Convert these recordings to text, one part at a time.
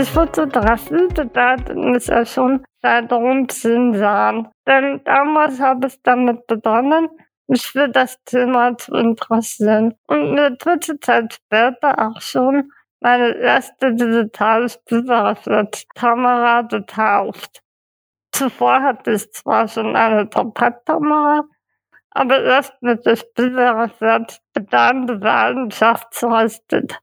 Das Fotografie bedeutet mich ja schon seit rund zehn Jahren. Denn damals habe ich damit begonnen, mich für das Thema zu interessieren. Und eine dritte Zeit später auch schon meine erste digitale Spiegelreflexkamera gekauft. Zuvor hatte ich zwar schon eine Komplettkamera, aber erst mit der Spiegelreflex begann die Leidenschaft zu richtig.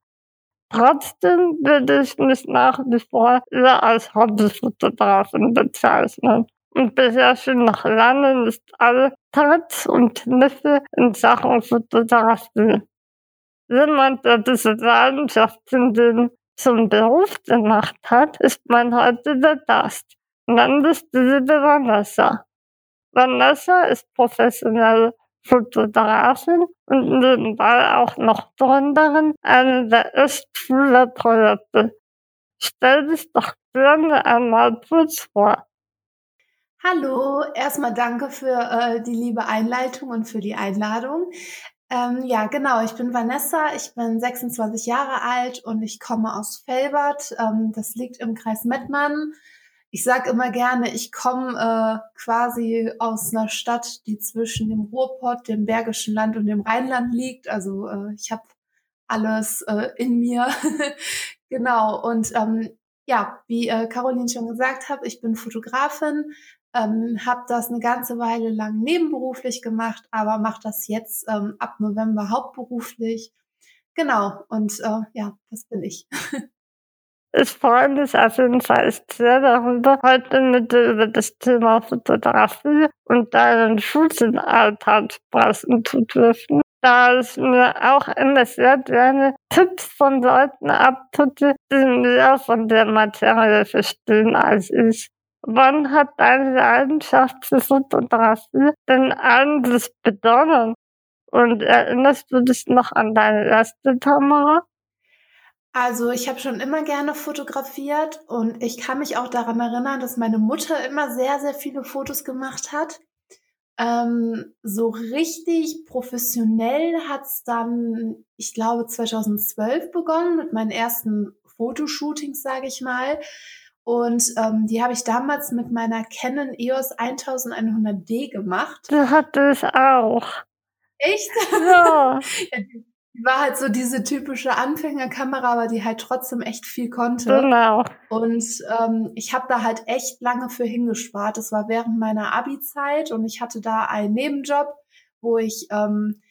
Trotzdem würde ich mich nach wie vor eher als Hobbyfotografin bezeichnen und beherrsche noch lange nicht alle Tricks und Kniffe in Sachen Fotografie. Jemand, der diese Leidenschaft in den zum Beruf gemacht hat, ist mein heutiger Gast. Nennt es diese Vanessa. Vanessa ist professionelle Fotografin und nebenbei auch noch Gründerin einer der Östschülerprojekte. Stell dich doch gerne einmal kurz vor. Hallo, erstmal danke für äh, die liebe Einleitung und für die Einladung. Ähm, ja, genau, ich bin Vanessa, ich bin 26 Jahre alt und ich komme aus Felbert. Ähm, das liegt im Kreis Mettmann ich sage immer gerne, ich komme äh, quasi aus einer Stadt, die zwischen dem Ruhrpott, dem Bergischen Land und dem Rheinland liegt. Also äh, ich habe alles äh, in mir. genau. Und ähm, ja, wie äh, Caroline schon gesagt hat, ich bin Fotografin, ähm, habe das eine ganze Weile lang nebenberuflich gemacht, aber mache das jetzt ähm, ab November hauptberuflich. Genau. Und äh, ja, das bin ich. Ich freue mich auf jeden Fall sehr darüber, heute mit dir über das Thema Fotografie und deinen Shooting-Alltag sprechen zu dürfen. Da ich mir auch immer sehr gerne Tipps von Leuten abtue, die mehr von der Materie verstehen als ich. Wann hat deine Leidenschaft für Fotografie denn eigentlich begonnen? Und erinnerst du dich noch an deine erste Kamera? Also ich habe schon immer gerne fotografiert und ich kann mich auch daran erinnern, dass meine Mutter immer sehr, sehr viele Fotos gemacht hat. Ähm, so richtig professionell hat's dann, ich glaube, 2012 begonnen mit meinen ersten Fotoshootings, sage ich mal. Und ähm, die habe ich damals mit meiner Canon EOS 1100D gemacht. Die hatte ich auch. Echt? Ja. ja die war halt so diese typische Anfängerkamera, aber die halt trotzdem echt viel konnte. Genau. Und ähm, ich habe da halt echt lange für hingespart. Das war während meiner Abi-Zeit und ich hatte da einen Nebenjob, wo ich, ähm,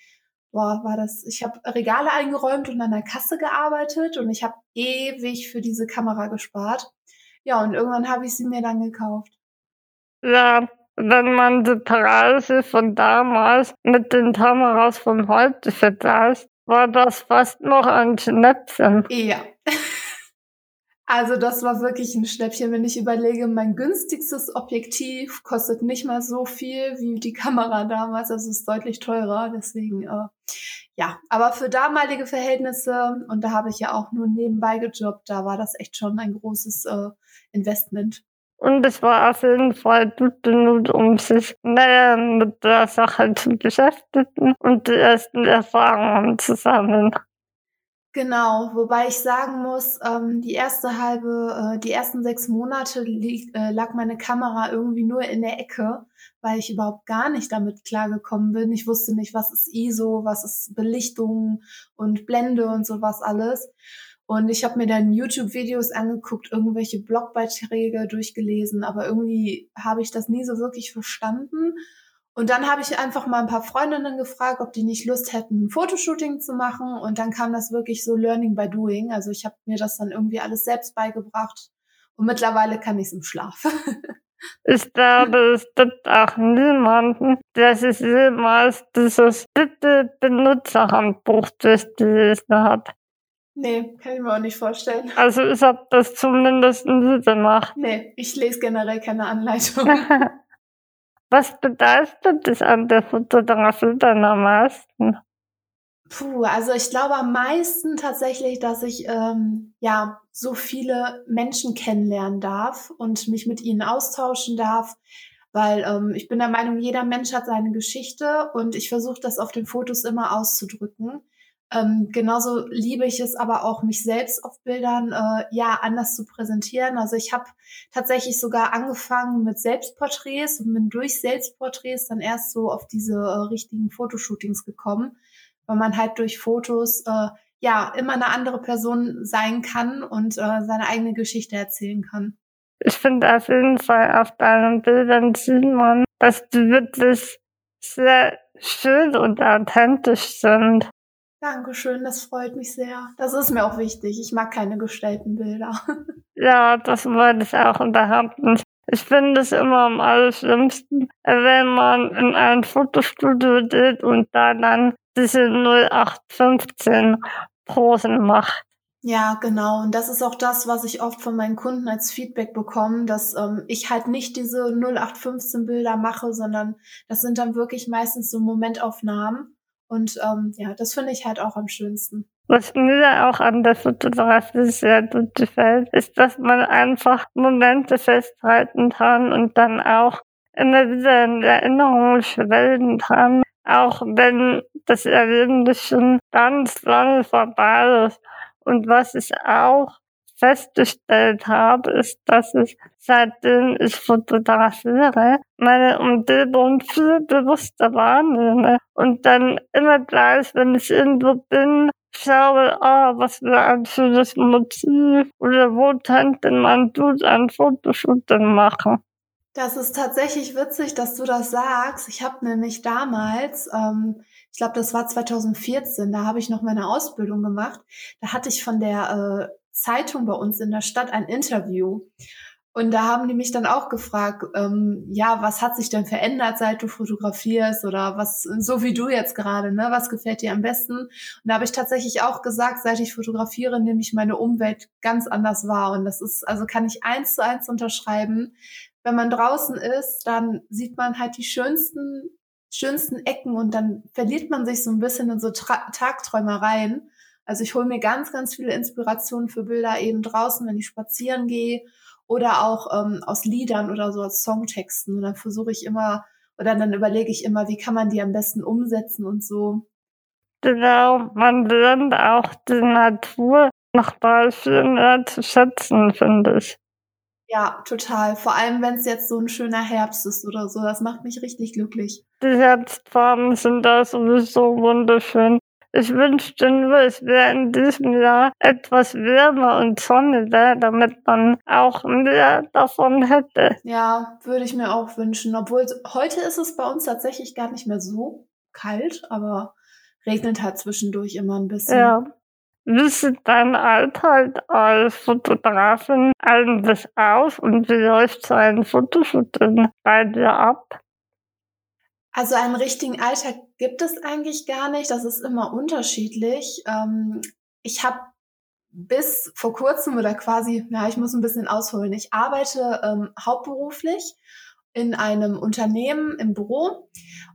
boah, war das, ich habe Regale eingeräumt und an der Kasse gearbeitet und ich habe ewig für diese Kamera gespart. Ja, und irgendwann habe ich sie mir dann gekauft. Ja, wenn man die Preise von damals mit den Kameras von heute vergleicht, war das fast noch ein Schnäppchen. Ja. Also das war wirklich ein Schnäppchen, wenn ich überlege, mein günstigstes Objektiv kostet nicht mal so viel wie die Kamera damals, also ist deutlich teurer, deswegen äh, ja, aber für damalige Verhältnisse und da habe ich ja auch nur nebenbei gejobbt, da war das echt schon ein großes äh, Investment. Und es war auf jeden Fall gut genug, um sich näher mit der Sache zu beschäftigen und die ersten Erfahrungen zu sammeln. Genau, wobei ich sagen muss, ähm, die erste halbe, äh, die ersten sechs Monate lieg, äh, lag meine Kamera irgendwie nur in der Ecke, weil ich überhaupt gar nicht damit klargekommen bin. Ich wusste nicht, was ist ISO, was ist Belichtung und Blende und sowas alles. Und ich habe mir dann YouTube-Videos angeguckt, irgendwelche Blogbeiträge durchgelesen, aber irgendwie habe ich das nie so wirklich verstanden. Und dann habe ich einfach mal ein paar Freundinnen gefragt, ob die nicht Lust hätten, ein Fotoshooting zu machen. Und dann kam das wirklich so Learning by Doing. Also ich habe mir das dann irgendwie alles selbst beigebracht. Und mittlerweile kann ich es im Schlaf. Ich glaube, es gibt auch niemanden, der sich jemals dieses bitte Benutzerhandbuch durchgelesen hat. Nee, kann ich mir auch nicht vorstellen. Also ich habe das zumindest nie gemacht. Nee, ich lese generell keine Anleitung. Was begeistert dich an der Fotografie dann am meisten? Puh, also ich glaube am meisten tatsächlich, dass ich ähm, ja so viele Menschen kennenlernen darf und mich mit ihnen austauschen darf, weil ähm, ich bin der Meinung, jeder Mensch hat seine Geschichte und ich versuche das auf den Fotos immer auszudrücken Ähm, genauso liebe ich es aber auch, mich selbst auf Bildern äh, ja anders zu präsentieren. Also ich habe tatsächlich sogar angefangen mit Selbstporträts und bin durch Selbstporträts dann erst so auf diese äh, richtigen Fotoshootings gekommen, weil man halt durch Fotos äh, ja immer eine andere Person sein kann und äh, seine eigene Geschichte erzählen kann. Ich finde auf jeden Fall auf deinen Bildern sieht man, dass die wirklich sehr schön und authentisch sind. Dankeschön, das freut mich sehr. Das ist mir auch wichtig. Ich mag keine gestellten Bilder. Ja, das wollte ich auch überhaupt nicht. Ich finde es immer am allerschlimmsten, wenn man in ein Fotostudio geht und da dann diese 0815 Posen macht. Ja, genau. Und das ist auch das, was ich oft von meinen Kunden als Feedback bekomme, dass ähm, ich halt nicht diese 0815 Bilder mache, sondern das sind dann wirklich meistens so Momentaufnahmen. Und ähm, ja, das finde ich halt auch am schönsten. Was mir auch an der Fotografie sehr gut gefällt, ist, dass man einfach Momente festhalten kann und dann auch immer wieder in Erinnerung schwelgen kann, auch wenn das Erlebnis schon ganz lange vorbei ist. Und was ich auch festgestellt habe, ist, dass ich seitdem ich fotografiere, meine Umgebung viel bewusster wahrnehme und dann immer gleich, wenn ich irgendwo bin, schaue, oh, was für ein schönes Motiv oder wo könnte man gut ein Fotoshooting machen. Das ist tatsächlich witzig, dass du das sagst. Ich habe nämlich damals, ähm, ich glaube, das war 2014, da habe ich noch meine Ausbildung gemacht. Da hatte ich von der äh, Zeitung bei uns in der Stadt ein Interview. Und da haben die mich dann auch gefragt, ähm, ja, was hat sich denn verändert, seit du fotografierst oder was, so wie du jetzt gerade, ne, was gefällt dir am besten? Und da habe ich tatsächlich auch gesagt, seit ich fotografiere, nehme ich meine Umwelt ganz anders wahr. Und das ist, also kann ich eins zu eins unterschreiben. Wenn man draußen ist, dann sieht man halt die schönsten, schönsten Ecken und dann verliert man sich so ein bisschen in so Tra Tagträumereien. Also ich hole mir ganz, ganz viele Inspirationen für Bilder eben draußen, wenn ich spazieren gehe oder auch ähm, aus Liedern oder so als Songtexten. Und dann versuche ich immer oder dann überlege ich immer, wie kann man die am besten umsetzen und so. Genau, man lernt auch die Natur noch mal viel mehr zu schätzen, finde ich. Ja, total. Vor allem, wenn es jetzt so ein schöner Herbst ist oder so. Das macht mich richtig glücklich. Die Herbstfarben sind da sowieso wunderschön. Ich wünschte nur, es wäre in diesem Jahr etwas wärmer und sonniger, damit man auch mehr davon hätte. Ja, würde ich mir auch wünschen. Obwohl heute ist es bei uns tatsächlich gar nicht mehr so kalt, aber regnet halt zwischendurch immer ein bisschen. Ja. Wie sieht dein Alltag als Fotografin eigentlich aus und wie läuft so ein Fotoshooting bei dir ab? Also einen richtigen Alltag gibt es eigentlich gar nicht. Das ist immer unterschiedlich. Ähm, ich habe bis vor kurzem oder quasi, ja, ich muss ein bisschen ausholen. Ich arbeite ähm, hauptberuflich in einem Unternehmen im Büro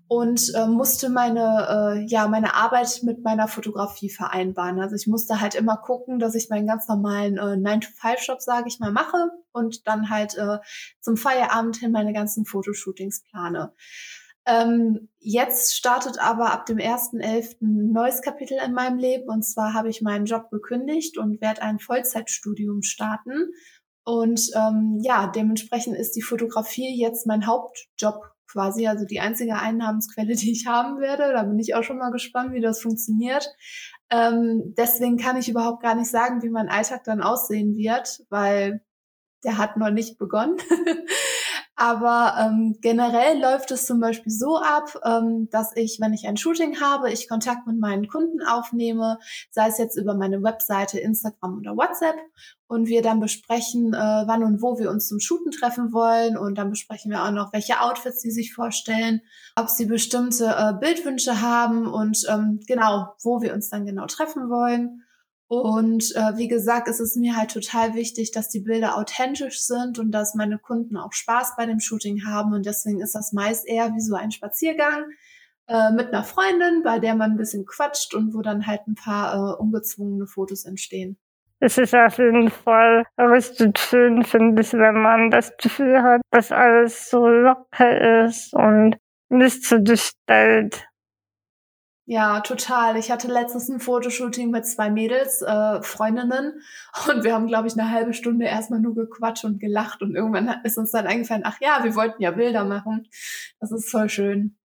und äh, musste meine äh, ja meine Arbeit mit meiner Fotografie vereinbaren. Also ich musste halt immer gucken, dass ich meinen ganz normalen äh, 9-to-5-Job, sage ich mal, mache und dann halt äh, zum Feierabend hin meine ganzen Fotoshootings plane. Ähm, jetzt startet aber ab dem 1.11. ein neues Kapitel in meinem Leben. Und zwar habe ich meinen Job gekündigt und werde ein Vollzeitstudium starten. Und ähm, ja, dementsprechend ist die Fotografie jetzt mein Hauptjob quasi, also die einzige Einnahmensquelle, die ich haben werde. Da bin ich auch schon mal gespannt, wie das funktioniert. Ähm, deswegen kann ich überhaupt gar nicht sagen, wie mein Alltag dann aussehen wird, weil der hat noch nicht begonnen. Aber ähm, generell läuft es zum Beispiel so ab, ähm, dass ich, wenn ich ein Shooting habe, ich Kontakt mit meinen Kunden aufnehme, sei es jetzt über meine Webseite, Instagram oder WhatsApp, und wir dann besprechen, äh, wann und wo wir uns zum Shooten treffen wollen. Und dann besprechen wir auch noch, welche Outfits sie sich vorstellen, ob sie bestimmte äh, Bildwünsche haben und ähm, genau, wo wir uns dann genau treffen wollen. Und äh, wie gesagt, es ist mir halt total wichtig, dass die Bilder authentisch sind und dass meine Kunden auch Spaß bei dem Shooting haben. Und deswegen ist das meist eher wie so ein Spaziergang äh, mit einer Freundin, bei der man ein bisschen quatscht und wo dann halt ein paar äh, ungezwungene Fotos entstehen. Es ist auf jeden Fall richtig schön, finde ich, wenn man das Gefühl hat, dass alles so locker ist und nicht so gestellt. Ja, total. Ich hatte letztens ein Fotoshooting mit zwei Mädels, äh, Freundinnen, und wir haben, glaube ich, eine halbe Stunde erstmal nur gequatscht und gelacht und irgendwann ist uns dann eingefallen, ach ja, wir wollten ja Bilder machen. Das ist voll schön.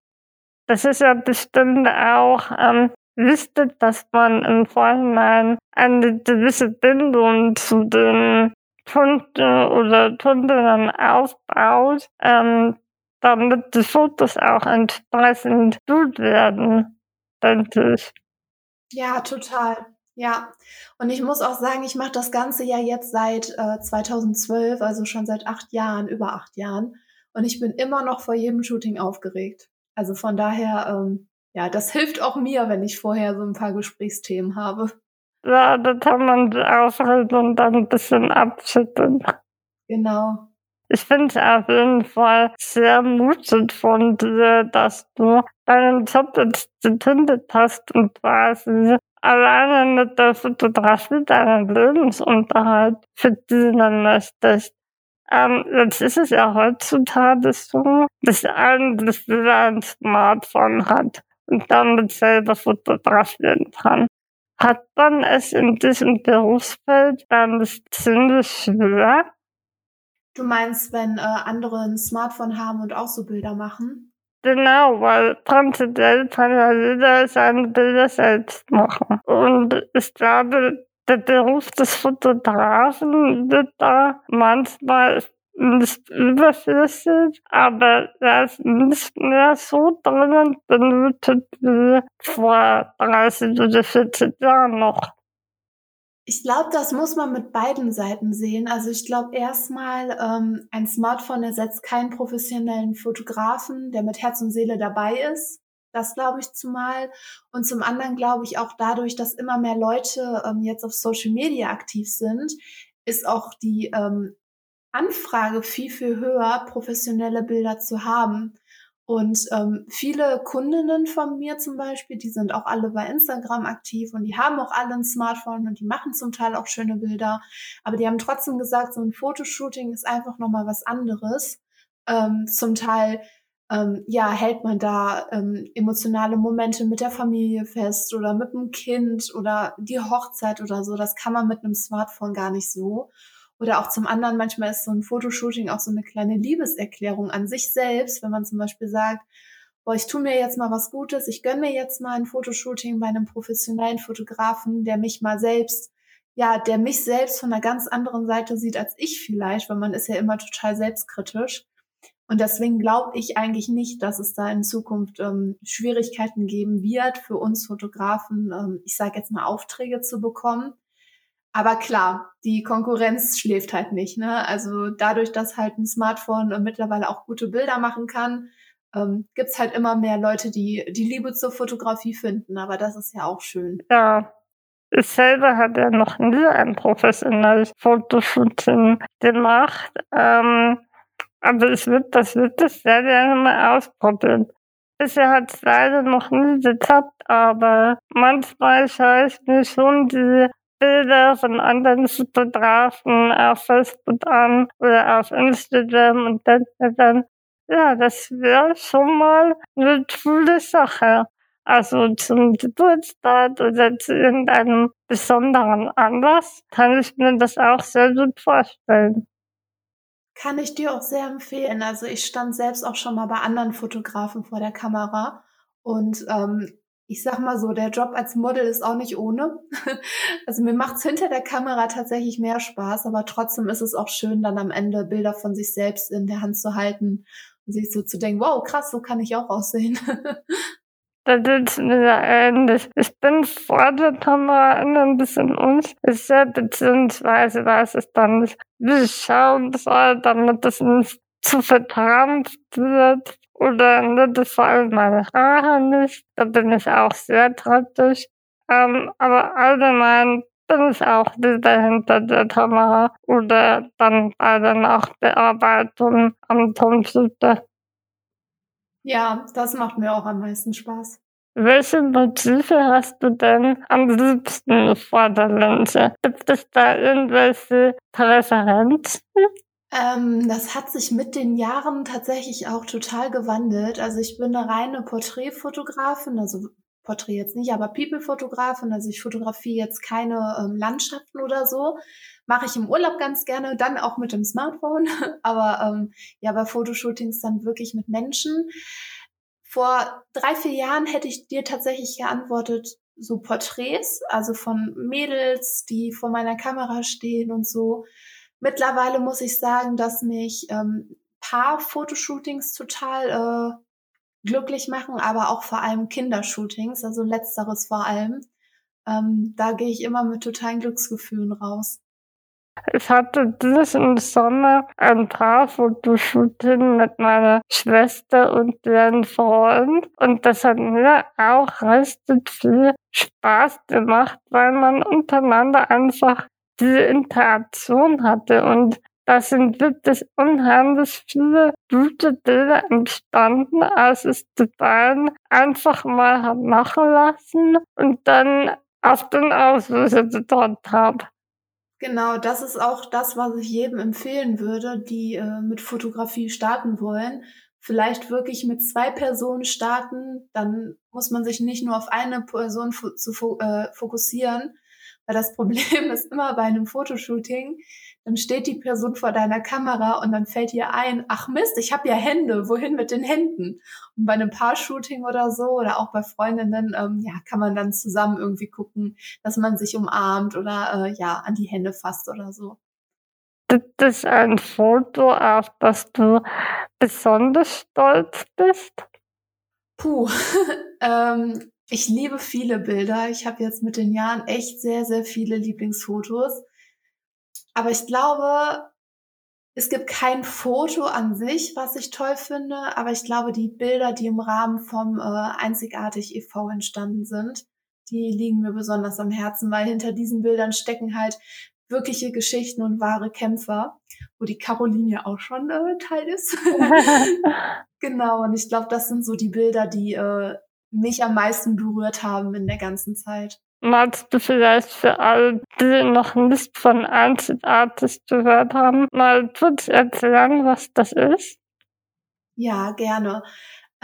Das ist ja bestimmt auch ähm, wichtig, dass man im Vorhinein eine gewisse Bindung zu den Kunden oder Kundinnen aufbaut, ähm, damit die Fotos auch entsprechend gut werden denke Ja, total. Ja, und ich muss auch sagen, ich mache das Ganze ja jetzt seit äh, 2012, also schon seit acht Jahren, über acht Jahren. Und ich bin immer noch vor jedem Shooting aufgeregt. Also von daher, ähm, ja, das hilft auch mir, wenn ich vorher so ein paar Gesprächsthemen habe. Ja, da kann man die Aufregung dann ein bisschen abschütteln. Genau. Ich finde es auf jeden Fall sehr mutig von dir, dass du deinen Job jetzt gegründet hast und quasi alleine mit der Fotografie deinen Lebensunterhalt verdienen möchtest. Ähm, jetzt ist es ja heutzutage so, dass eigentlich jeder ein Smartphone hat und damit selber fotografieren kann. Hat man es in diesem Berufsfeld dann ziemlich schwer, Du meinst, wenn äh, andere ein Smartphone haben und auch so Bilder machen? Genau, weil prinzipiell kann ja jeder seine Bilder selbst machen. Und ich glaube, der Beruf des Fotografen wird da manchmal nicht überflüssig, aber er ist nicht mehr so dringend benötigt wie vor 30 oder 40 Jahren noch. Ich glaube, das muss man mit beiden Seiten sehen. Also ich glaube erstmal, ähm, ein Smartphone ersetzt keinen professionellen Fotografen, der mit Herz und Seele dabei ist. Das glaube ich zumal. Und zum anderen glaube ich auch dadurch, dass immer mehr Leute ähm, jetzt auf Social Media aktiv sind, ist auch die ähm, Anfrage viel, viel höher, professionelle Bilder zu haben. Und ähm, viele Kundinnen von mir zum Beispiel, die sind auch alle bei Instagram aktiv und die haben auch alle ein Smartphone und die machen zum Teil auch schöne Bilder. Aber die haben trotzdem gesagt, so ein Fotoshooting ist einfach nochmal was anderes. Ähm, zum Teil ähm, ja, hält man da ähm, emotionale Momente mit der Familie fest oder mit dem Kind oder die Hochzeit oder so. Das kann man mit einem Smartphone gar nicht so. Oder auch zum anderen, manchmal ist so ein Fotoshooting auch so eine kleine Liebeserklärung an sich selbst, wenn man zum Beispiel sagt, boah, ich tue mir jetzt mal was Gutes, ich gönne mir jetzt mal ein Fotoshooting bei einem professionellen Fotografen, der mich mal selbst, ja, der mich selbst von einer ganz anderen Seite sieht als ich vielleicht, weil man ist ja immer total selbstkritisch. Und deswegen glaube ich eigentlich nicht, dass es da in Zukunft ähm, Schwierigkeiten geben wird, für uns Fotografen, ähm, ich sage jetzt mal, Aufträge zu bekommen. Aber klar, die Konkurrenz schläft halt nicht. Ne? Also dadurch, dass halt ein Smartphone mittlerweile auch gute Bilder machen kann, ähm, gibt's halt immer mehr Leute, die die Liebe zur Fotografie finden. Aber das ist ja auch schön. Ja. Ich selber ja noch nie ein professionelles Fotoshooting gemacht. Ähm, aber ich würde das wirklich sehr gerne mal ausprobieren. Bisher hat es leider noch nie geklappt, aber manchmal schaue ich mir schon die Bilder von anderen Fotografen auf Facebook an oder auf Instagram und denke dann, ja, das wäre schon mal eine coole Sache. Also zum Geburtstag oder zu irgendeinem besonderen Anlass kann ich mir das auch sehr gut vorstellen. Kann ich dir auch sehr empfehlen. Also ich stand selbst auch schon mal bei anderen Fotografen vor der Kamera und ähm, ich sag mal so, der Job als Model ist auch nicht ohne. Also mir macht's hinter der Kamera tatsächlich mehr Spaß, aber trotzdem ist es auch schön, dann am Ende Bilder von sich selbst in der Hand zu halten und sich so zu denken, wow, krass, so kann ich auch aussehen. Da geht's mir ähnlich. Ich bin vor der Kamera ein bisschen unsicher, beziehungsweise weiß ich dann nicht, wie ich schauen soll, damit es nicht zu verkrampft wird oder nicht vor allem meine Haare nicht. Da bin ich auch sehr kritisch. Ähm, aber allgemein bin ich auch wieder hinter der Kamera oder dann bei der Nachbearbeitung am Computer. Ja, das macht mir auch am meisten Spaß. Welche Motive hast du denn am liebsten vor der Linse? Gibt es da irgendwelche Präferenzen? Ähm, das hat sich mit den Jahren tatsächlich auch total gewandelt. Also ich bin eine reine Porträtfotografin, also Porträt jetzt nicht, aber People-Fotografin, also ich fotografiere jetzt keine ähm, Landschaften oder so. Mache ich im Urlaub ganz gerne, dann auch mit dem Smartphone, aber ähm, ja, bei Fotoshootings dann wirklich mit Menschen. Vor drei, vier Jahren hätte ich dir tatsächlich geantwortet, so Porträts, also von Mädels, die vor meiner Kamera stehen und so. Mittlerweile muss ich sagen, dass mich ähm, Paar-Fotoshootings total äh, glücklich machen, aber auch vor allem Kindershootings, also letzteres vor allem. Ähm, da gehe ich immer mit totalen Glücksgefühlen raus. Ich hatte diesen Sommer ein Paar-Fotoshooting mit meiner Schwester und deren Freund. Und das hat mir auch richtig viel Spaß gemacht, weil man untereinander einfach diese Interaktion hatte. Und da sind wirklich unheimlich viele gute Bilder entstanden, als es die beiden einfach mal haben machen lassen und dann auf den Auslöser gedrückt habe. Genau, das ist auch das, was ich jedem empfehlen würde, die äh, mit Fotografie starten wollen. Vielleicht wirklich mit zwei Personen starten, dann muss man sich nicht nur auf eine Person zu äh, fokussieren, weil das Problem ist immer bei einem Fotoshooting, dann steht die Person vor deiner Kamera und dann fällt ihr ein, ach Mist, ich habe ja Hände, wohin mit den Händen? Und bei einem Paar-Shooting oder so oder auch bei Freundinnen, ähm, ja, kann man dann zusammen irgendwie gucken, dass man sich umarmt oder äh, ja, an die Hände fasst oder so. Gibt es ein Foto, auf das du besonders stolz bist? Puh, ähm, ich liebe viele Bilder. Ich habe jetzt mit den Jahren echt sehr, sehr viele Lieblingsfotos. Aber ich glaube, es gibt kein Foto an sich, was ich toll finde, aber ich glaube, die Bilder, die im Rahmen vom äh, Einzigartig e.V. entstanden sind, die liegen mir besonders am Herzen, weil hinter diesen Bildern stecken halt wirkliche Geschichten und wahre Kämpfer, wo die Caroline ja auch schon äh, Teil ist. genau, und ich glaube, das sind so die Bilder, die äh, mich am meisten berührt haben in der ganzen Zeit. Magst du vielleicht für alle, die noch nicht von Einzigartig gehört haben, mal kurz erklären, was das ist? Ja, gerne.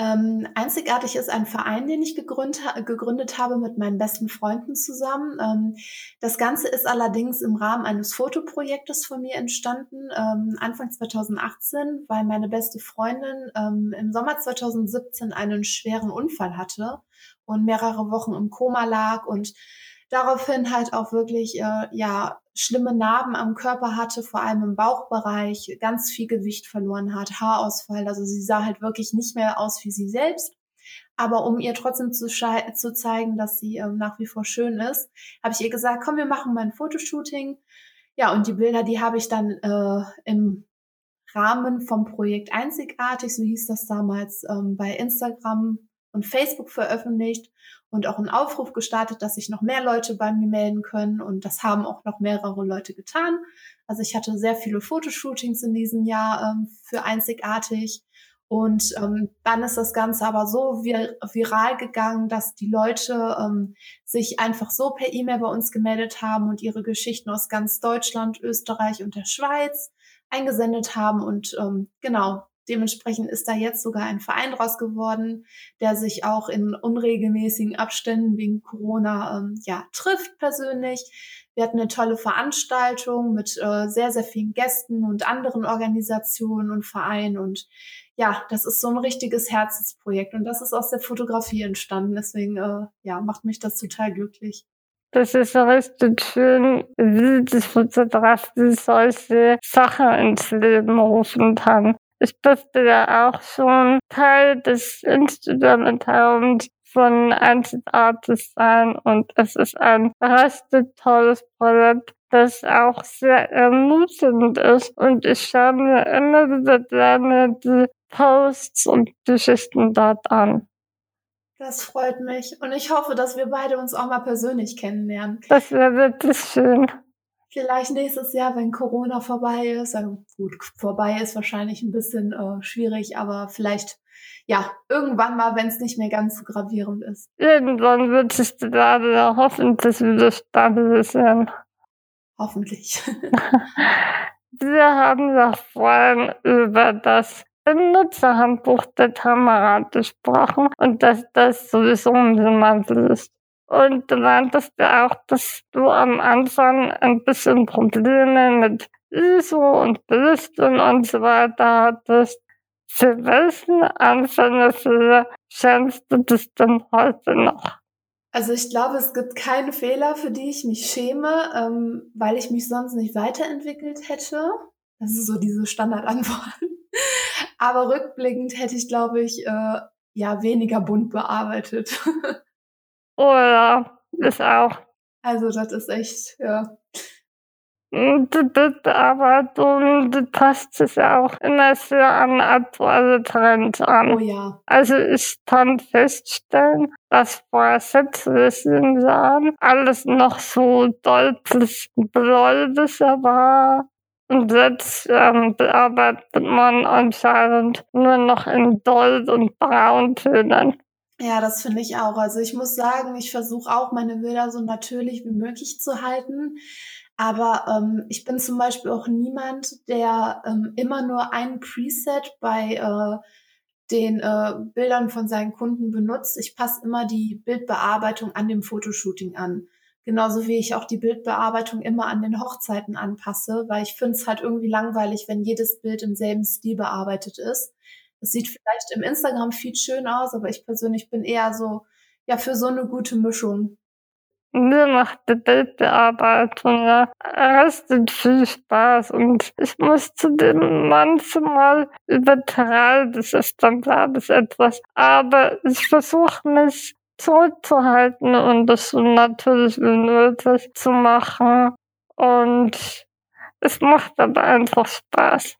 Ähm, einzigartig ist ein Verein, den ich gegründet, gegründet habe mit meinen besten Freunden zusammen. Ähm, das Ganze ist allerdings im Rahmen eines Fotoprojektes von mir entstanden, ähm, Anfang 2018, weil meine beste Freundin ähm, im Sommer 2017 einen schweren Unfall hatte und mehrere Wochen im Koma lag und daraufhin halt auch wirklich äh, ja schlimme Narben am Körper hatte, vor allem im Bauchbereich, ganz viel Gewicht verloren hat, Haarausfall. Also sie sah halt wirklich nicht mehr aus wie sie selbst. Aber um ihr trotzdem zu, zu zeigen, dass sie ähm, nach wie vor schön ist, habe ich ihr gesagt, komm, wir machen mal ein Fotoshooting. Ja, und die Bilder, die habe ich dann äh, im Rahmen vom Projekt Einzigartig, so hieß das damals, ähm, bei Instagram und Facebook veröffentlicht und auch einen Aufruf gestartet, dass sich noch mehr Leute bei mir melden können. Und das haben auch noch mehrere Leute getan. Also ich hatte sehr viele Fotoshootings in diesem Jahr ähm, für einzigartig. Und ähm, dann ist das Ganze aber so vir viral gegangen, dass die Leute ähm, sich einfach so per E-Mail bei uns gemeldet haben und ihre Geschichten aus ganz Deutschland, Österreich und der Schweiz eingesendet haben. Und ähm, genau, Dementsprechend ist da jetzt sogar ein Verein draus geworden, der sich auch in unregelmäßigen Abständen wegen Corona ähm, ja trifft persönlich. Wir hatten eine tolle Veranstaltung mit äh, sehr, sehr vielen Gästen und anderen Organisationen und Vereinen. Und ja, das ist so ein richtiges Herzensprojekt. Und das ist aus der Fotografie entstanden. Deswegen äh, ja, macht mich das total glücklich. Das ist richtig schön, wie die Fotografie solche Sachen ins Leben rufen kann. Ich durfte ja auch schon Teil des Instrumentariums von Einzigartig sein und es ist ein richtig tolles Projekt, das auch sehr ermutigend ist und ich schaue mir immer wieder gerne die Posts und Geschichten dort an. Das freut mich und ich hoffe, dass wir beide uns auch mal persönlich kennenlernen. Das wäre wirklich schön. Vielleicht nächstes Jahr, wenn Corona vorbei ist. Also gut, vorbei ist wahrscheinlich ein bisschen äh, schwierig, aber vielleicht ja, irgendwann mal, wenn es nicht mehr ganz so gravierend ist. Irgendwann wird es gerade hoffentlich wieder stabilisieren. Hoffentlich. Wir haben ja vorhin über das Benutzerhandbuch der Kamera gesprochen und dass das sowieso niemand ist. Und du meintest ja auch, dass du am Anfang ein bisschen Probleme mit ISO und Belichtung und so weiter hattest. Für welchen Anfängerfehler schämst du dich denn heute noch? Also ich glaube, es gibt keine Fehler, für die ich mich schäme, ähm, weil ich mich sonst nicht weiterentwickelt hätte. Das ist so diese Standardantwort. Aber rückblickend hätte ich, glaube ich, äh, ja weniger bunt bearbeitet. oh ja, ist auch. Also das ist echt, ja. Die Bildbearbeitung, die passt sich auch immer sehr an aktuelle Trends an. Oh ja. Also ich kann feststellen, dass vor sechs Jahren alles noch so deutlich bläulicher war. Und jetzt ähm, bearbeitet man anscheinend nur noch in Gold- und Brauntönen. Ja, das finde ich auch. Also ich muss sagen, ich versuche auch meine Bilder so natürlich wie möglich zu halten. Aber ähm, ich bin zum Beispiel auch niemand, der ähm, immer nur ein Preset bei äh, den äh, Bildern von seinen Kunden benutzt. Ich passe immer die Bildbearbeitung an dem Fotoshooting an. Genauso wie ich auch die Bildbearbeitung immer an den Hochzeiten anpasse, weil ich finde es halt irgendwie langweilig, wenn jedes Bild im selben Stil bearbeitet ist. Das sieht vielleicht im Instagram-Feed schön aus, aber ich persönlich bin eher so, ja, für so eine gute Mischung. Mir macht die Bildbearbeitung ja richtig viel Spaß und ich muss zu dem manchmal übertreiben, das ist dann glaube ich etwas, aber ich versuche mich zurückzuhalten und das natürlich wie nötig zu machen und es macht aber einfach Spaß.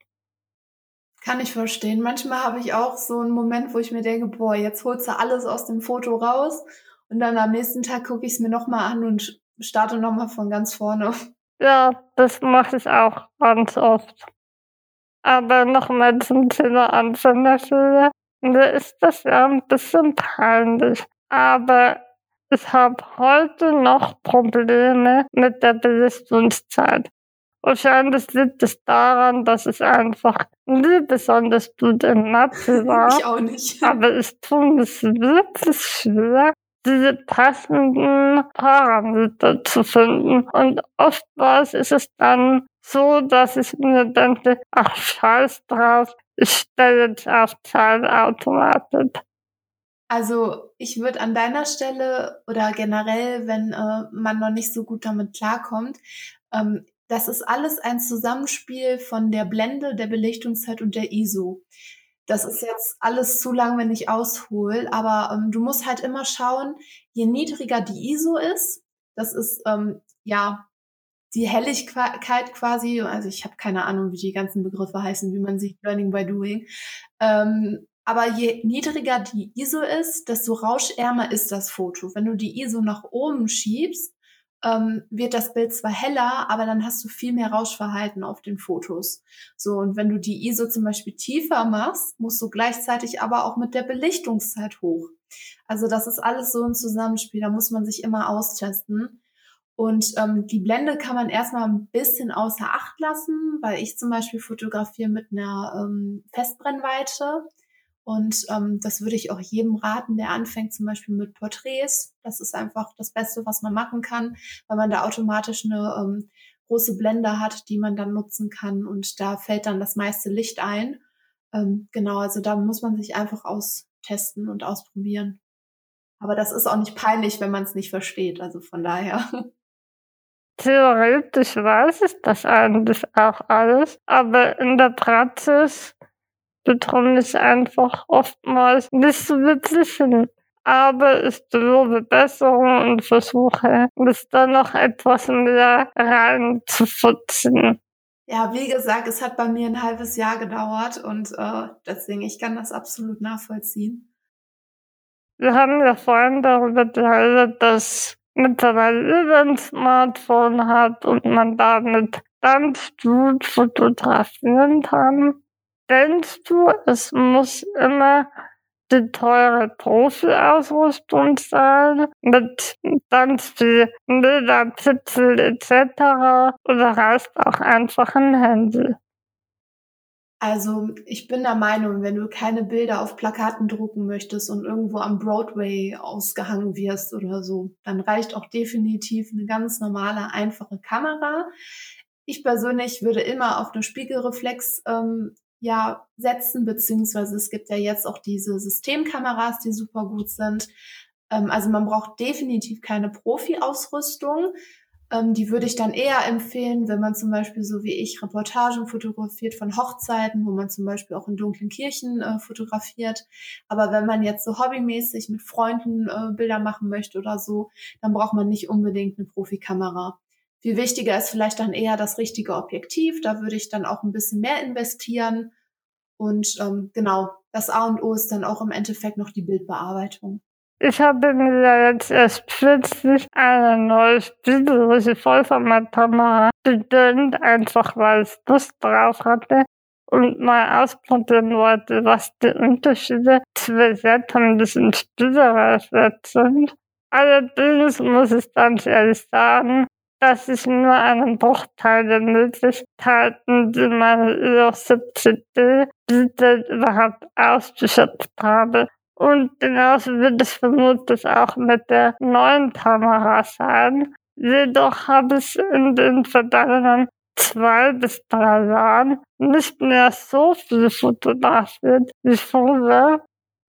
Kann ich verstehen. Manchmal habe ich auch so einen Moment, wo ich mir denke, boah, jetzt holst du alles aus dem Foto raus und dann am nächsten Tag gucke ich es mir nochmal an und starte nochmal von ganz vorne. Ja, das mache ich auch ganz oft. Aber nochmal zum Thema Anfängerschule. Da ist das ja ein bisschen peinlich. Aber ich habe heute noch Probleme mit der Belichtungszeit. Wahrscheinlich liegt es daran, dass ich einfach nie besonders gut in Mathe war. Ich auch nicht. Aber ich tue mich wirklich schwer, diese passenden Parameter zu finden. Und oftmals ist es dann so, dass ich mir denke, ach scheiß drauf, ich stelle jetzt auf Teilautomatik. Also ich würde an deiner Stelle oder generell, wenn äh, man noch nicht so gut damit klarkommt, ähm, das ist alles ein Zusammenspiel von der Blende, der Belichtungszeit und der ISO. Das ist jetzt alles zu lang, wenn ich aushole, aber ähm, du musst halt immer schauen, je niedriger die ISO ist, das ist ähm, ja die Helligkeit quasi, also ich habe keine Ahnung, wie die ganzen Begriffe heißen, wie man sieht, Learning by Doing. Ähm, aber je niedriger die ISO ist, desto rauschärmer ist das Foto. Wenn du die ISO nach oben schiebst, ähm, wird das Bild zwar heller, aber dann hast du viel mehr Rauschverhalten auf den Fotos. So, und wenn du die ISO zum Beispiel tiefer machst, musst du gleichzeitig aber auch mit der Belichtungszeit hoch. Also das ist alles so ein Zusammenspiel, da muss man sich immer austesten. Und ähm, die Blende kann man erstmal ein bisschen außer Acht lassen, weil ich zum Beispiel fotografiere mit einer ähm, Festbrennweite. Und ähm, das würde ich auch jedem raten, der anfängt, zum Beispiel mit Porträts. Das ist einfach das Beste, was man machen kann, weil man da automatisch eine ähm, große Blende hat, die man dann nutzen kann. Und da fällt dann das meiste Licht ein. Ähm, genau, also da muss man sich einfach austesten und ausprobieren. Aber das ist auch nicht peinlich, wenn man es nicht versteht. Also von daher. Theoretisch weiß ich das eigentlich auch alles, aber in der Praxis bekomme ich einfach oftmals nicht so wirklich hin. Aber ich lobe Besserung und versuche, bis da noch etwas mehr reinzufutzen. Ja, wie gesagt, es hat bei mir ein halbes Jahr gedauert und äh, deswegen, ich kann das absolut nachvollziehen. Wir haben ja vorhin darüber geredet, dass mittlerweile ein Smartphone hat und man damit ganz gut fotografieren kann. Denkst du, es muss immer die teure Profi-Ausrüstung sein mit ganz viel Megapixel etc. oder reicht auch einfach ein Handy? Also ich bin der Meinung, wenn du keine Bilder auf Plakaten drucken möchtest und irgendwo am Broadway ausgehangen wirst oder so, dann reicht auch definitiv eine ganz normale, einfache Kamera. Ich persönlich würde immer auf eine Spiegelreflex ähm, ja setzen, beziehungsweise es gibt ja jetzt auch diese Systemkameras, die super gut sind. Ähm, also man braucht definitiv keine Profi-Ausrüstung. Ähm, die würde ich dann eher empfehlen, wenn man zum Beispiel so wie ich Reportagen fotografiert von Hochzeiten, wo man zum Beispiel auch in dunklen Kirchen äh, fotografiert. Aber wenn man jetzt so hobbymäßig mit Freunden äh, Bilder machen möchte oder so, dann braucht man nicht unbedingt eine Profikamera. Viel wichtiger ist vielleicht dann eher das richtige Objektiv. Da würde ich dann auch ein bisschen mehr investieren. Und ähm, genau, das A und O ist dann auch im Endeffekt noch die Bildbearbeitung. Ich habe mir jetzt erst plötzlich eine neue spielerische Vollformatkamera gegönnt, einfach weil ich Lust drauf hatte und mal ausprobieren wollte, was die Unterschiede zwischen und spielerisch sind. Allerdings muss ich ganz ehrlich sagen, dass ich nur einen Bruchteil der Möglichkeiten, die meine EOS 70D bietet, überhaupt ausgeschöpft habe. Und genauso wird es vermutlich auch mit der neuen Kamera sein. Jedoch habe ich in den vergangenen zwei bis drei Jahren nicht mehr so viel fotografiert wie früher.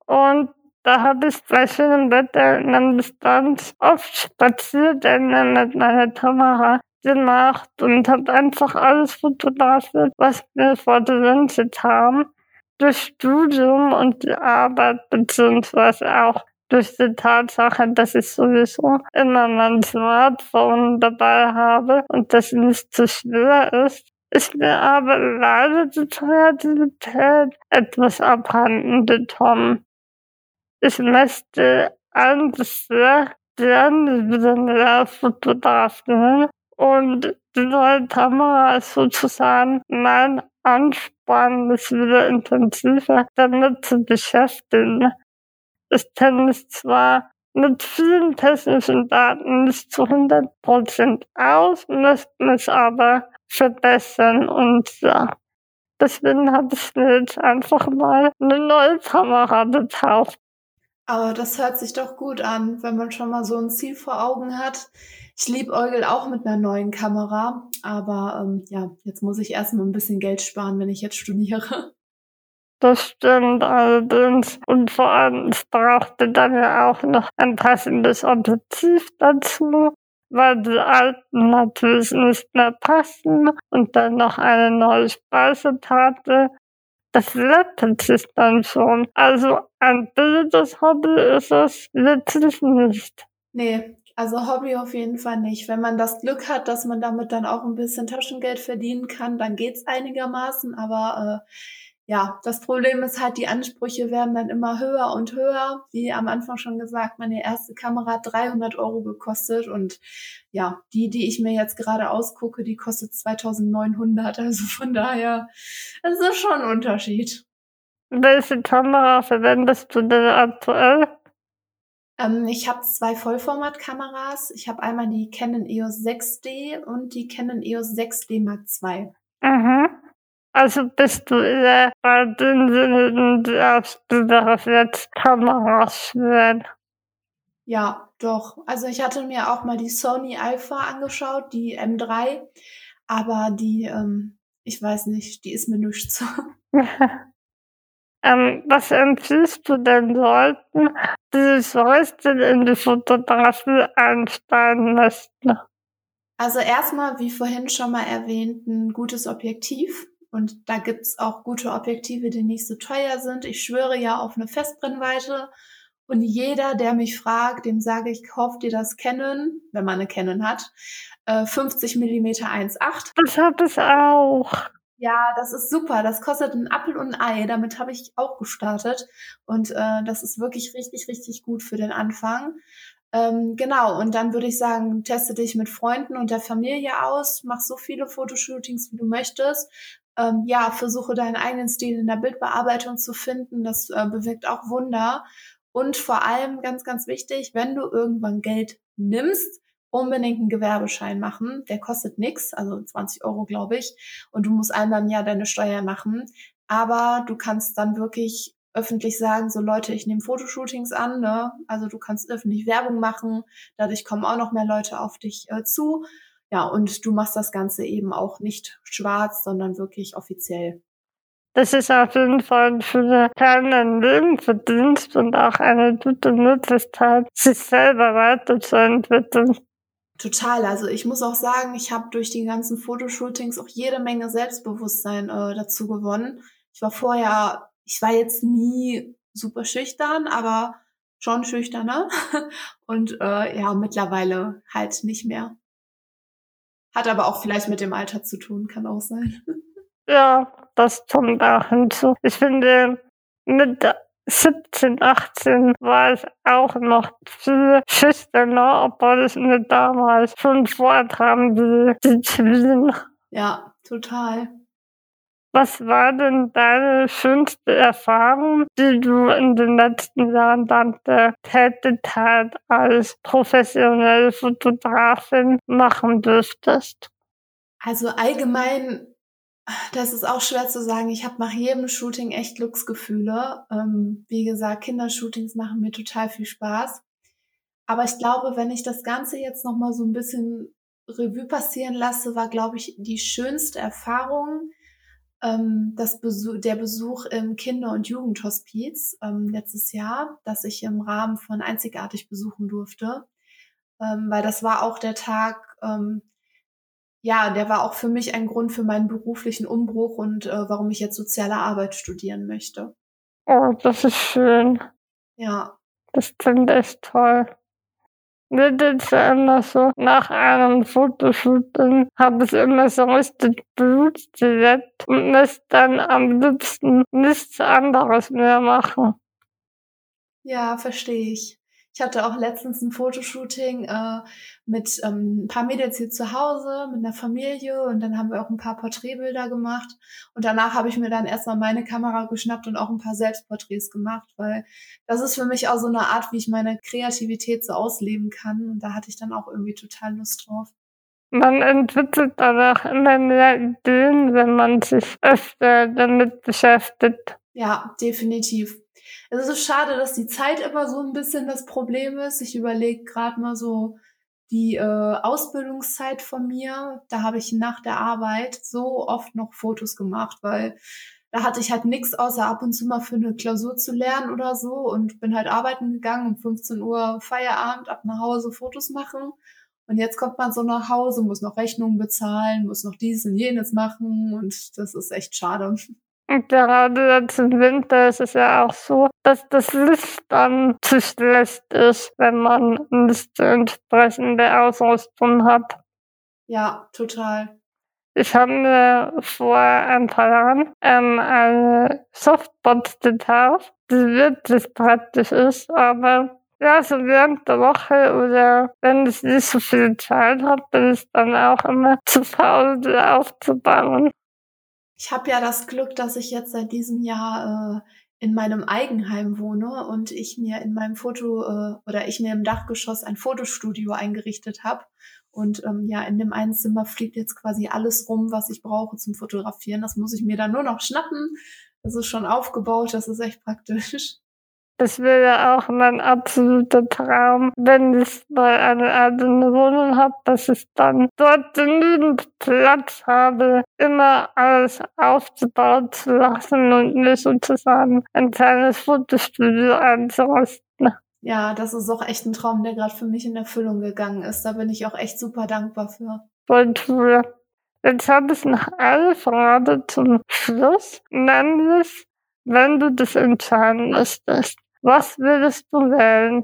Und da habe ich bei schönem Wetter nämlich ganz oft Spaziergänge mit meiner Kamera gemacht und habe einfach alles fotografiert, was mir vor die Linse durch Studium und die Arbeit, beziehungsweise auch durch die Tatsache, dass ich sowieso immer mein Smartphone dabei habe und das nicht zu schwer ist, ist mir aber leider die Kreativität etwas abhanden gekommen. Ich möchte eigentlich sehr gerne wieder mehr fotografieren und die neue Kamera ist sozusagen mein Ansporn, mich wieder intensiver damit zu beschäftigen. Ich kenne mich zwar mit vielen technischen Daten nicht zu 100% aus, möchte mich aber verbessern und ja. Deswegen habe ich mir jetzt einfach mal eine neue Kamera gekauft. Aber das hört sich doch gut an, wenn man schon mal so ein Ziel vor Augen hat. Ich liebe Eugel auch mit einer neuen Kamera, aber ähm, ja, jetzt muss ich erstmal ein bisschen Geld sparen, wenn ich jetzt studiere. Das stimmt allerdings. Und vor allem, es brauchte dann ja auch noch ein passendes Objektiv dazu, weil die alten natürlich nicht mehr passen und dann noch eine neue Speisekarte das rettet sich dann schon. Also ein billiges Hobby ist es wirklich nicht. Nee, also Hobby auf jeden Fall nicht. Wenn man das Glück hat, dass man damit dann auch ein bisschen Taschengeld verdienen kann, dann geht's einigermaßen. Aber äh, ja, das Problem ist halt, die Ansprüche werden dann immer höher und höher. Wie am Anfang schon gesagt, meine erste Kamera hat 300 Euro gekostet und ja, die, die ich mir jetzt gerade ausgucke, die kostet 2900. Also von daher, es ist schon ein Unterschied. Welche Kamera verwendest du denn aktuell? Ähm, ich habe zwei Vollformatkameras. Ich habe einmal die Canon EOS 6D und die Canon EOS 6D Mark II. Mhm. Also bist du eher bei den Sinnen, die auf jetzt Kameras schwören. Ja, doch. Also ich hatte mir auch mal die Sony Alpha angeschaut, die M3, aber die, ähm, ich weiß nicht, die ist mir nichts. ähm, was empfiehlst du denn Leuten, die sich heute in die Fotografie einsteigen möchten? Also erstmal, wie vorhin schon mal erwähnt, ein gutes Objektiv. Und da gibt's auch gute Objektive, die nicht so teuer sind. Ich schwöre ja auf eine Festbrennweite. Und jeder, der mich fragt, dem sage ich, kauf dir das Canon, wenn man eine Canon hat, äh, 50 mm 1.8. Das hat es auch. Ja, das ist super. Das kostet ein Apfel und ein Ei. Damit habe ich auch gestartet. Und äh, das ist wirklich richtig, richtig gut für den Anfang. Ähm, genau, und dann würde ich sagen, teste dich mit Freunden und der Familie aus, mach so viele Fotoshootings, wie du möchtest ähm, ja, versuche deinen eigenen Stil in der Bildbearbeitung zu finden. Das äh, bewirkt auch Wunder. Und vor allem ganz, ganz wichtig, wenn du irgendwann Geld nimmst, unbedingt einen Gewerbeschein machen. Der kostet nix, also 20 Euro, glaube ich. Und du musst einmal im Jahr deine Steuer machen. Aber du kannst dann wirklich öffentlich sagen, so Leute, ich nehme Fotoshootings an, ne? Also du kannst öffentlich Werbung machen, dadurch kommen auch noch mehr Leute auf dich äh, zu. Ja, und du machst das Ganze eben auch nicht schwarz, sondern wirklich offiziell. Das ist auf jeden Fall für keinen Nebenverdienst und auch eine gute Möglichkeit, sich selber weiterzuentwickeln. Total. Also ich muss auch sagen, ich habe durch die ganzen Fotoshootings auch jede Menge Selbstbewusstsein äh, dazu gewonnen. Ich war vorher, ich war jetzt nie super schüchtern, aber schon schüchterner. Und äh, ja, mittlerweile halt nicht mehr. Hat aber auch vielleicht mit dem Alter zu tun, kann auch sein. Ja, das kommt auch hinzu. Ich finde, mit 17, 18 war ich auch noch viel schüchterner, obwohl ich mir damals schon vorkam, wie die Queen. Ja, total. Was war denn deine schönste Erfahrung, die du in den letzten Jahren dank der Tätigkeit als professionelle Fotografin machen dürftest? Also allgemein das ist auch schwer zu sagen. Ich habe nach jedem Shooting echt Glücksgefühle. Ähm, wie gesagt, Kindershootings machen mir total viel Spaß. Aber ich glaube, wenn ich das Ganze jetzt noch mal so ein bisschen Revue passieren lasse, war, glaube ich, die schönste Erfahrung ähm, das Besuch, der Besuch im Kinder- und Jugendhospiz ähm, letztes Jahr, das ich im Rahmen von Einzigartig besuchen durfte. Ähm, weil das war auch der Tag, ähm, ja, der war auch für mich ein Grund für meinen beruflichen Umbruch und äh, warum ich jetzt soziale Arbeit studieren möchte. Oh, das ist schön. Ja. Das klingt echt toll. Mir geht's ja immer so, nach einem Fotoshooting habe ich immer so richtig Blut direkt und möchte dann am liebsten nichts anderes mehr machen. Ja, verstehe ich. Ich hatte auch letztens ein Fotoshooting äh, mit ähm, ein paar Mädels hier zu Hause, mit einer Familie und dann haben wir auch ein paar Porträtbilder gemacht. Und danach habe ich mir dann erstmal meine Kamera geschnappt und auch ein paar Selbstporträts gemacht, weil das ist für mich auch so eine Art, wie ich meine Kreativität so ausleben kann. Und da hatte ich dann auch irgendwie total Lust drauf. Man entwickelt aber auch immer mehr Ideen, wenn man sich öfter damit beschäftigt. Ja, definitiv. Es ist schade, dass die Zeit immer so ein bisschen das Problem ist. Ich überlege gerade mal so die äh, Ausbildungszeit von mir. Da habe ich nach der Arbeit so oft noch Fotos gemacht, weil da hatte ich halt nichts außer ab und zu mal für eine Klausur zu lernen oder so und bin halt arbeiten gegangen um 15 Uhr Feierabend, ab nach Hause Fotos machen. Und jetzt kommt man so nach Hause, muss noch Rechnungen bezahlen, muss noch dies und jenes machen und das ist echt schade. Und gerade jetzt im Winter ist es ja auch so, dass das Licht dann zu schlecht ist, wenn man nicht die entsprechende Ausrüstung hat. Ja, total. Ich habe mir vor ein paar Jahren ähm, eine Softbox gekauft, die wirklich praktisch ist, aber ja, so während der Woche oder wenn ich nicht so viel Zeit habe, bin ich dann auch immer zu faul, die aufzubauen. Ich habe ja das Glück, dass ich jetzt seit diesem Jahr äh, in meinem Eigenheim wohne und ich mir in meinem Foto äh, oder ich mir im Dachgeschoss ein Fotostudio eingerichtet habe. Und ähm, ja, in dem einen Zimmer fliegt jetzt quasi alles rum, was ich brauche zum Fotografieren. Das muss ich mir dann nur noch schnappen. Das ist schon aufgebaut, das ist echt praktisch. Das wäre auch mein absoluter Traum, wenn ich mal eine eigene Wohnung habe, dass ich dann dort genügend Platz habe, immer alles aufzubauen zu lassen und mir sozusagen ein kleines Fotostudio einzurüsten. Ja, das ist auch echt ein Traum, der gerade für mich in Erfüllung gegangen ist. Da bin ich auch echt super dankbar für. Voll cool. Jetzt habe ich noch eine Frage zum Schluss, nämlich, wenn du das entscheiden müsstest, was würdest du wählen?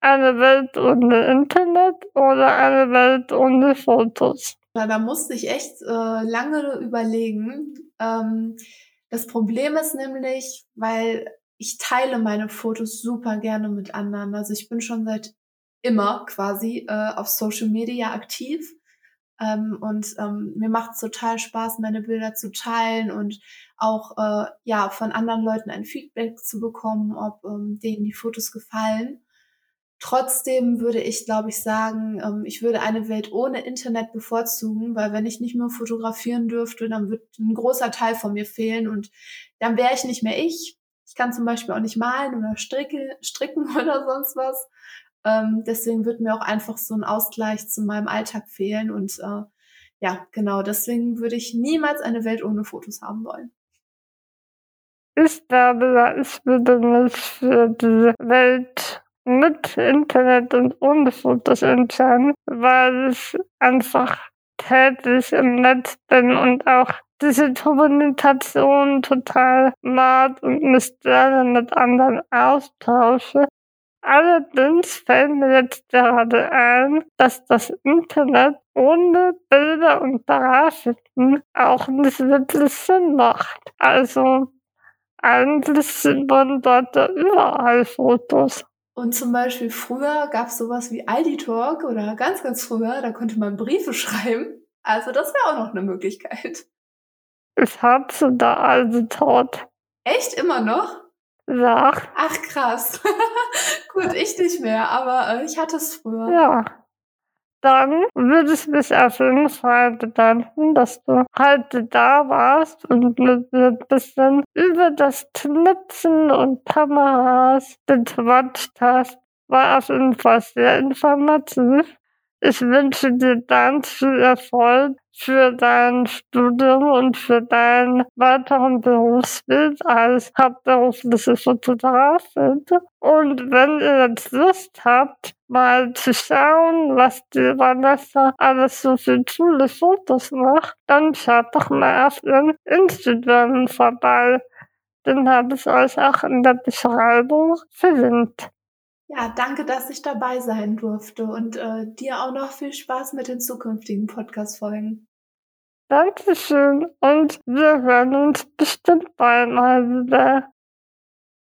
Eine Welt ohne Internet oder eine Welt ohne Fotos? Na, da musste ich echt äh, lange überlegen. Ähm, das Problem ist nämlich, weil ich teile meine Fotos super gerne mit anderen. Also ich bin schon seit immer quasi äh, auf Social Media aktiv ähm, und ähm, mir macht es total Spaß, meine Bilder zu teilen und auch äh, ja von anderen Leuten ein Feedback zu bekommen, ob ähm, denen die Fotos gefallen. Trotzdem würde ich, glaube ich, sagen, ähm, ich würde eine Welt ohne Internet bevorzugen, weil wenn ich nicht mehr fotografieren dürfte, dann wird ein großer Teil von mir fehlen und dann wäre ich nicht mehr ich. Ich kann zum Beispiel auch nicht malen oder stricke, stricken oder sonst was. Ähm, deswegen wird mir auch einfach so ein Ausgleich zu meinem Alltag fehlen und äh, ja, genau, deswegen würde ich niemals eine Welt ohne Fotos haben wollen. Ich glaube, da ist nicht für diese Welt mit Internet und ohne Fotos entscheiden, weil ich einfach täglich im Netz bin und auch diese Kommunikation total mag und mich gerne mit anderen austausche. Allerdings fällt mir jetzt gerade ein, dass das Internet ohne Bilder und Grafiken auch nicht wirklich Sinn macht. Also eigentlich sind man dort überall Fotos. Und zum Beispiel früher gab es sowas wie Aldi Talk oder ganz, ganz früher, da konnte man Briefe schreiben. Also das wäre auch noch eine Möglichkeit. Ich hatte da Aldi Talk. Echt immer noch? Ja. Ach krass. Gut, ich nicht mehr, aber äh, ich hatte es früher. Ja. Dann würde ich mich auf jeden Fall bedanken, dass du heute da warst und mit mir ein bisschen über das Knipsen und Kameras gequatscht hast. War auf jeden Fall sehr informativ. Ich wünsche dir ganz viel Erfolg für dein Studium und für deinen weiteren Berufsbild als hauptberufliche Fotografin. Und wenn ihr jetzt Lust habt, mal zu schauen, was die Vanessa alles so für coole Fotos macht, dann schaut doch mal auf ihren Instagram vorbei. Den habe ich euch auch in der Beschreibung verlinkt. Ja, danke, dass ich dabei sein durfte und äh, dir auch noch viel Spaß mit den zukünftigen Podcast-Folgen. Dankeschön und wir hören uns bestimmt bald mal wieder.